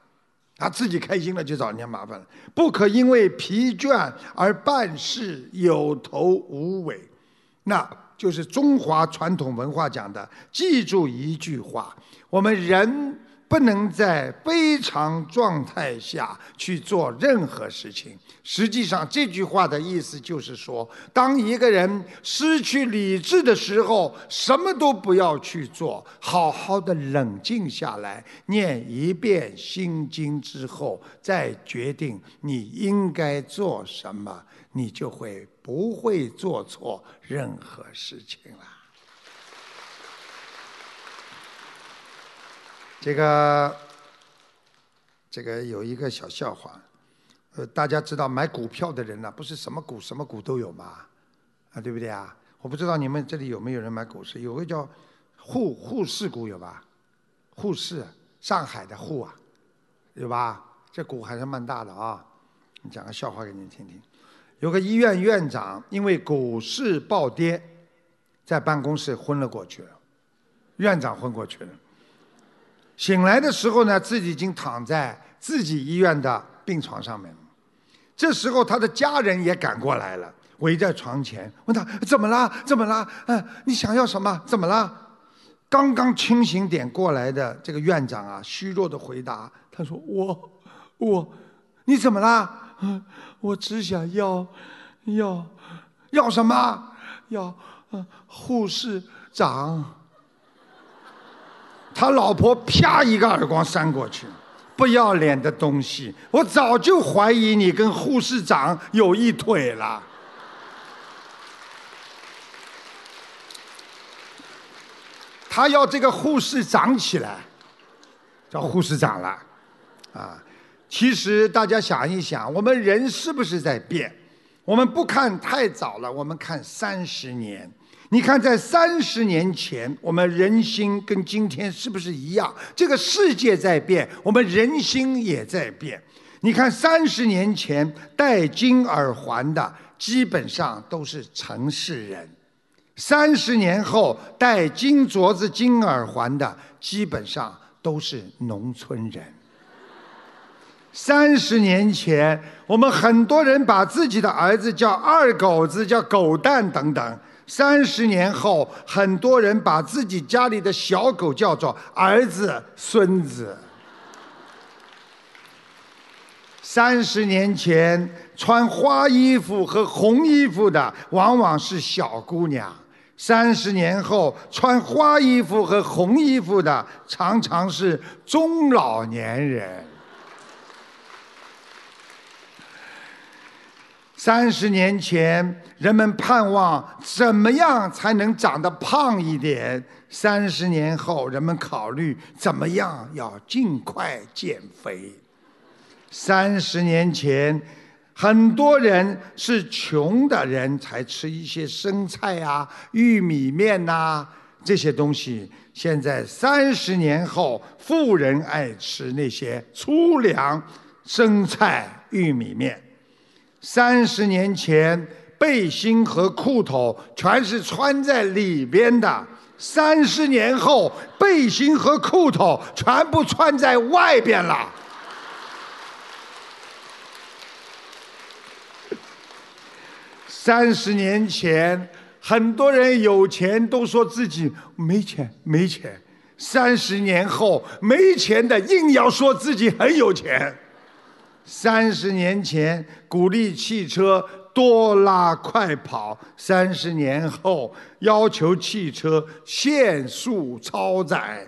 他自己开心了就找人家麻烦了，不可因为疲倦而办事有头无尾，那就是中华传统文化讲的。记住一句话：我们人。不能在非常状态下去做任何事情。实际上，这句话的意思就是说，当一个人失去理智的时候，什么都不要去做，好好的冷静下来，念一遍心经之后，再决定你应该做什么，你就会不会做错任何事情了。这个，这个有一个小笑话，呃，大家知道买股票的人呢，不是什么股什么股都有吗？啊，对不对啊？我不知道你们这里有没有人买股市，有个叫沪沪市股有吧？沪市，上海的沪啊，有吧？这股还是蛮大的啊。你讲个笑话给你听听，有个医院院长因为股市暴跌，在办公室昏了过去了，院长昏过去了。醒来的时候呢，自己已经躺在自己医院的病床上面。这时候，他的家人也赶过来了，围在床前，问他怎么了？怎么了？嗯，你想要什么？怎么了？刚刚清醒点过来的这个院长啊，虚弱的回答：“他说我，我，你怎么了？我只想要，要，要什么？要，护士长。”他老婆啪一个耳光扇过去，不要脸的东西！我早就怀疑你跟护士长有一腿了。他要这个护士长起来，叫护士长了，啊！其实大家想一想，我们人是不是在变？我们不看太早了，我们看三十年。你看，在三十年前，我们人心跟今天是不是一样？这个世界在变，我们人心也在变。你看，三十年前戴金耳环的基本上都是城市人，三十年后戴金镯子、金耳环的基本上都是农村人。三十年前，我们很多人把自己的儿子叫二狗子、叫狗蛋等等。三十年后，很多人把自己家里的小狗叫做儿子、孙子。三十年前，穿花衣服和红衣服的往往是小姑娘；三十年后，穿花衣服和红衣服的常常是中老年人。三十年前，人们盼望怎么样才能长得胖一点；三十年后，人们考虑怎么样要尽快减肥。三十年前，很多人是穷的人才吃一些生菜啊、玉米面呐这些东西。现在三十年后，富人爱吃那些粗粮、生菜、玉米面。三十年前，背心和裤头全是穿在里边的；三十年后，背心和裤头全部穿在外边了。三十年前，很多人有钱都说自己没钱，没钱；三十年后，没钱的硬要说自己很有钱。三十年前鼓励汽车多拉快跑，三十年后要求汽车限速超载。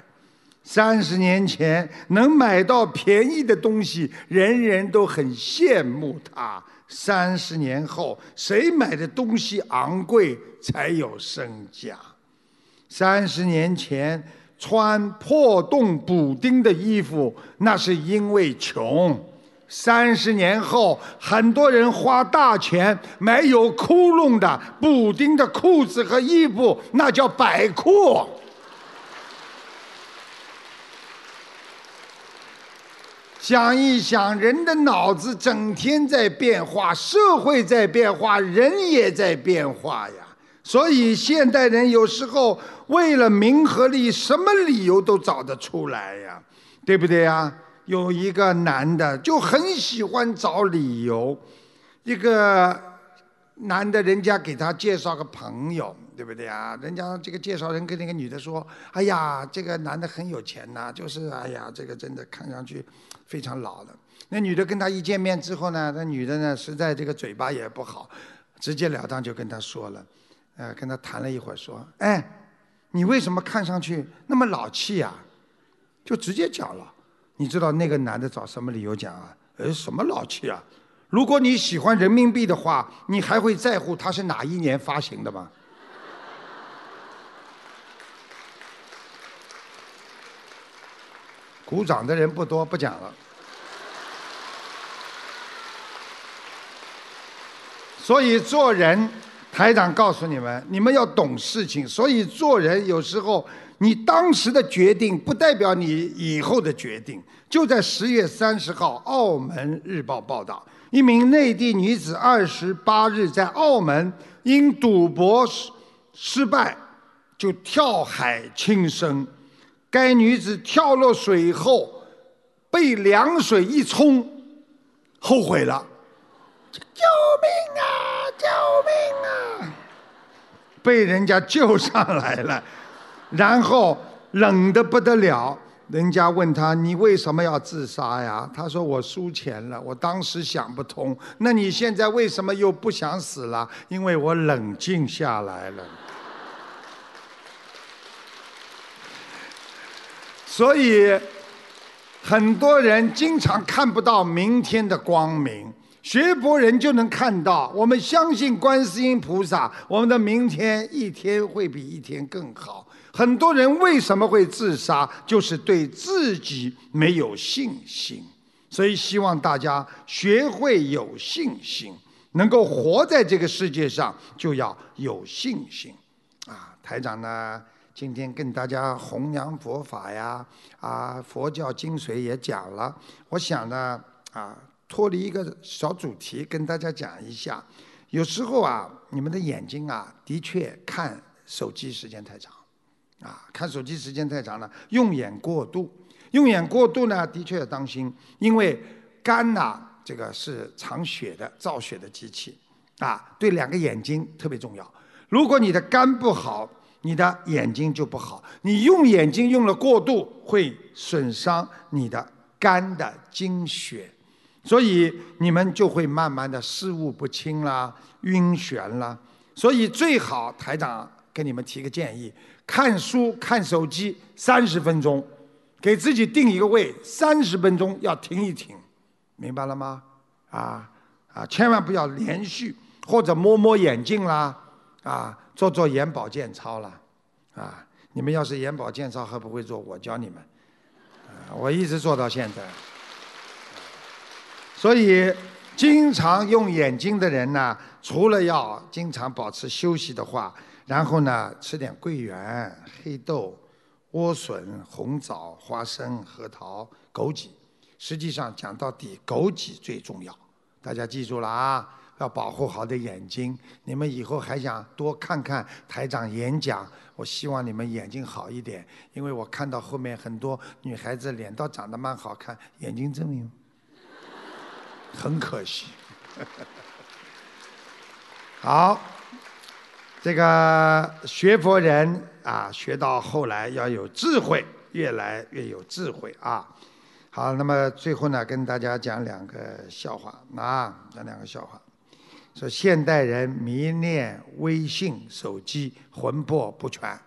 三十年前能买到便宜的东西，人人都很羡慕它。三十年后，谁买的东西昂贵才有身价？三十年前穿破洞补丁的衣服，那是因为穷。三十年后，很多人花大钱买有窟窿的补丁的裤子和衣服，那叫摆裤。想一想，人的脑子整天在变化，社会在变化，人也在变化呀。所以，现代人有时候为了名和利，什么理由都找得出来呀，对不对呀？有一个男的就很喜欢找理由，一个男的，人家给他介绍个朋友，对不对啊？人家这个介绍人跟那个女的说：“哎呀，这个男的很有钱呐，就是哎呀，这个真的看上去非常老了。”那女的跟他一见面之后呢，那女的呢实在这个嘴巴也不好，直截了当就跟他说了，呃，跟他谈了一会儿，说：“哎，你为什么看上去那么老气呀？”就直接讲了。你知道那个男的找什么理由讲啊？哎，什么老气啊？如果你喜欢人民币的话，你还会在乎它是哪一年发行的吗？鼓掌的人不多，不讲了。所以做人，台长告诉你们，你们要懂事情。所以做人有时候。你当时的决定不代表你以后的决定。就在十月三十号，《澳门日报》报道，一名内地女子二十八日在澳门因赌博失失败，就跳海轻生。该女子跳落水后，被凉水一冲，后悔了，救命啊！救命啊！被人家救上来了。然后冷得不得了，人家问他：“你为什么要自杀呀？”他说：“我输钱了，我当时想不通。那你现在为什么又不想死了？因为我冷静下来了。”所以很多人经常看不到明天的光明，学佛人就能看到。我们相信观世音菩萨，我们的明天一天会比一天更好。很多人为什么会自杀？就是对自己没有信心。所以希望大家学会有信心，能够活在这个世界上就要有信心。啊，台长呢，今天跟大家弘扬佛法呀，啊，佛教精髓也讲了。我想呢，啊，脱离一个小主题，跟大家讲一下。有时候啊，你们的眼睛啊，的确看手机时间太长。啊，看手机时间太长了，用眼过度，用眼过度呢，的确要当心，因为肝呐，这个是藏血的、造血的机器，啊，对两个眼睛特别重要。如果你的肝不好，你的眼睛就不好。你用眼睛用了过度，会损伤你的肝的精血，所以你们就会慢慢的视物不清啦、晕眩啦。所以最好台长给你们提个建议：看书、看手机三十分钟，给自己定一个位，三十分钟要停一停，明白了吗？啊啊，千万不要连续，或者摸摸眼镜啦，啊，做做眼保健操啦，啊，你们要是眼保健操还不会做，我教你们，啊，我一直做到现在。所以，经常用眼睛的人呢，除了要经常保持休息的话，然后呢，吃点桂圆、黑豆、莴笋、红枣、花生、核桃、枸杞。实际上讲到底，枸杞最重要。大家记住了啊，要保护好的眼睛。你们以后还想多看看台长演讲，我希望你们眼睛好一点，因为我看到后面很多女孩子脸倒长得蛮好看，眼睛真没有。很可惜。好，这个学佛人啊，学到后来要有智慧，越来越有智慧啊。好，那么最后呢，跟大家讲两个笑话啊，讲两个笑话。说现代人迷恋微信手机，魂魄不全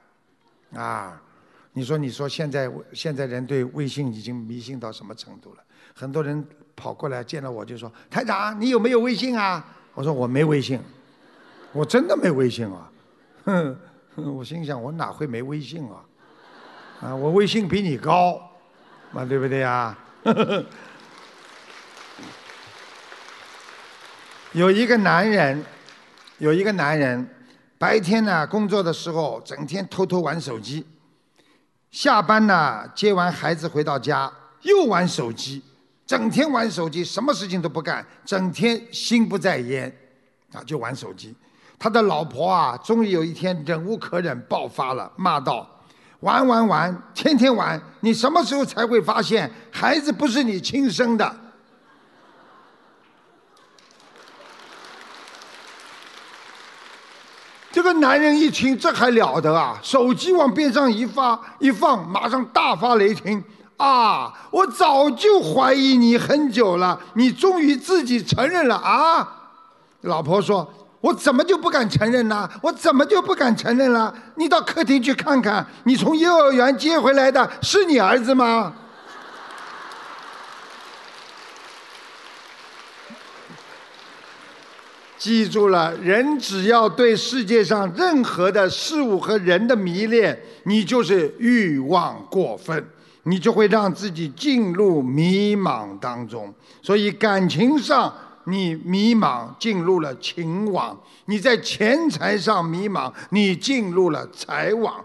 啊。你说，你说现在现在人对微信已经迷信到什么程度了？很多人跑过来见了我就说：“台长，你有没有微信啊？”我说：“我没微信，我真的没微信啊。”哼，我心想我哪会没微信啊？啊，我微信比你高。嘛，对不对啊？有一个男人，有一个男人，白天呢工作的时候整天偷偷玩手机，下班呢接完孩子回到家又玩手机，整天玩手机，什么事情都不干，整天心不在焉，啊就玩手机。他的老婆啊，终于有一天忍无可忍，爆发了，骂道。玩玩玩，天天玩，你什么时候才会发现孩子不是你亲生的？这个男人一听，这还了得啊！手机往边上一发一放，马上大发雷霆啊！我早就怀疑你很久了，你终于自己承认了啊！老婆说。我怎么就不敢承认呢？我怎么就不敢承认了？你到客厅去看看，你从幼儿园接回来的是你儿子吗？记住了，人只要对世界上任何的事物和人的迷恋，你就是欲望过分，你就会让自己进入迷茫当中。所以感情上。你迷茫，进入了情网；你在钱财上迷茫，你进入了财网。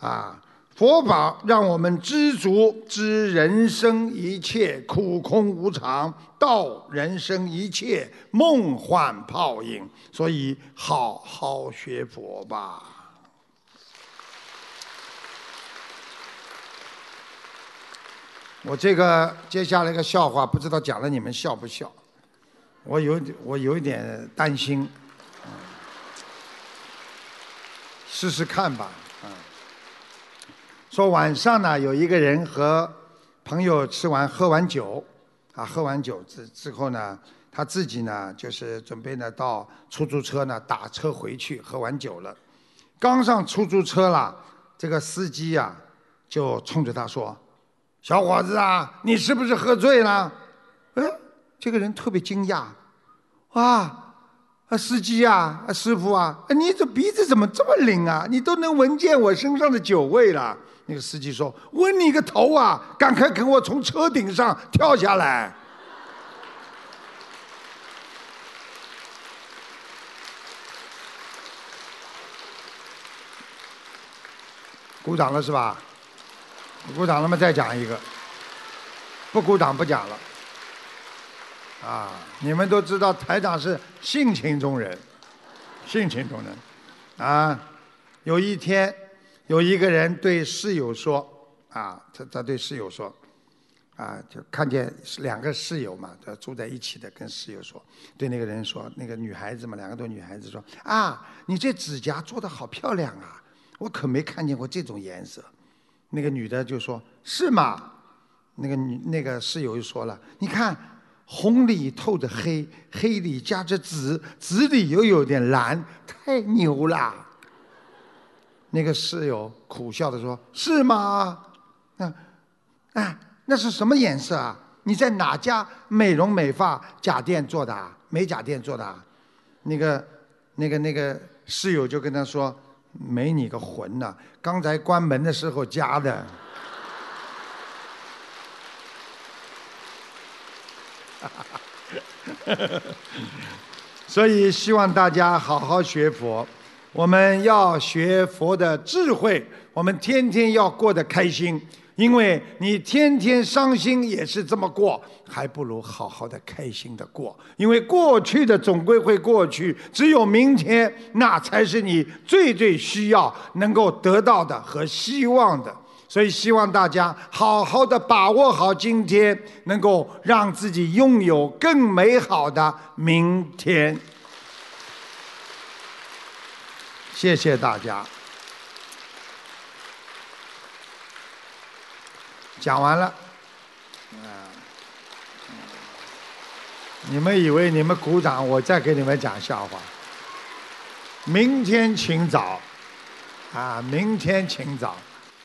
啊，佛法让我们知足，知人生一切苦空无常，道人生一切梦幻泡影。所以，好好学佛吧。我这个接下来一个笑话，不知道讲了你们笑不笑？我有我有一点担心，试试看吧，啊。说晚上呢，有一个人和朋友吃完喝完酒，啊，喝完酒之之后呢，他自己呢就是准备呢到出租车呢打车回去，喝完酒了，刚上出租车了，这个司机呀就冲着他说：“小伙子啊，你是不是喝醉了？”嗯。这个人特别惊讶，哇，啊，司机啊，师傅啊，你这鼻子怎么这么灵啊？你都能闻见我身上的酒味了。那个司机说：“闻你个头啊！赶快给我从车顶上跳下来。”鼓掌了是吧？鼓掌了吗？再讲一个。不鼓掌不讲了。啊，你们都知道台长是性情中人，性情中人，啊，有一天有一个人对室友说，啊，他他对室友说，啊，就看见两个室友嘛，他住在一起的，跟室友说，对那个人说，那个女孩子嘛，两个都女孩子说，啊，你这指甲做的好漂亮啊，我可没看见过这种颜色。那个女的就说，是吗？那个女那个室友就说了，你看，红里透着黑，黑里夹着紫，紫里又有点蓝，太牛了。那个室友苦笑的说，是吗？那，哎。那是什么颜色啊？你在哪家美容美发假店做的？美甲店做的？那个、那个、那个室友就跟他说：“没你个魂呐！刚才关门的时候加的。”所以希望大家好好学佛，我们要学佛的智慧，我们天天要过得开心。因为你天天伤心也是这么过，还不如好好的开心的过。因为过去的总归会过去，只有明天，那才是你最最需要能够得到的和希望的。所以希望大家好好的把握好今天，能够让自己拥有更美好的明天。谢谢大家。讲完了，啊，你们以为你们鼓掌，我再给你们讲笑话。明天请早，啊，明天请早。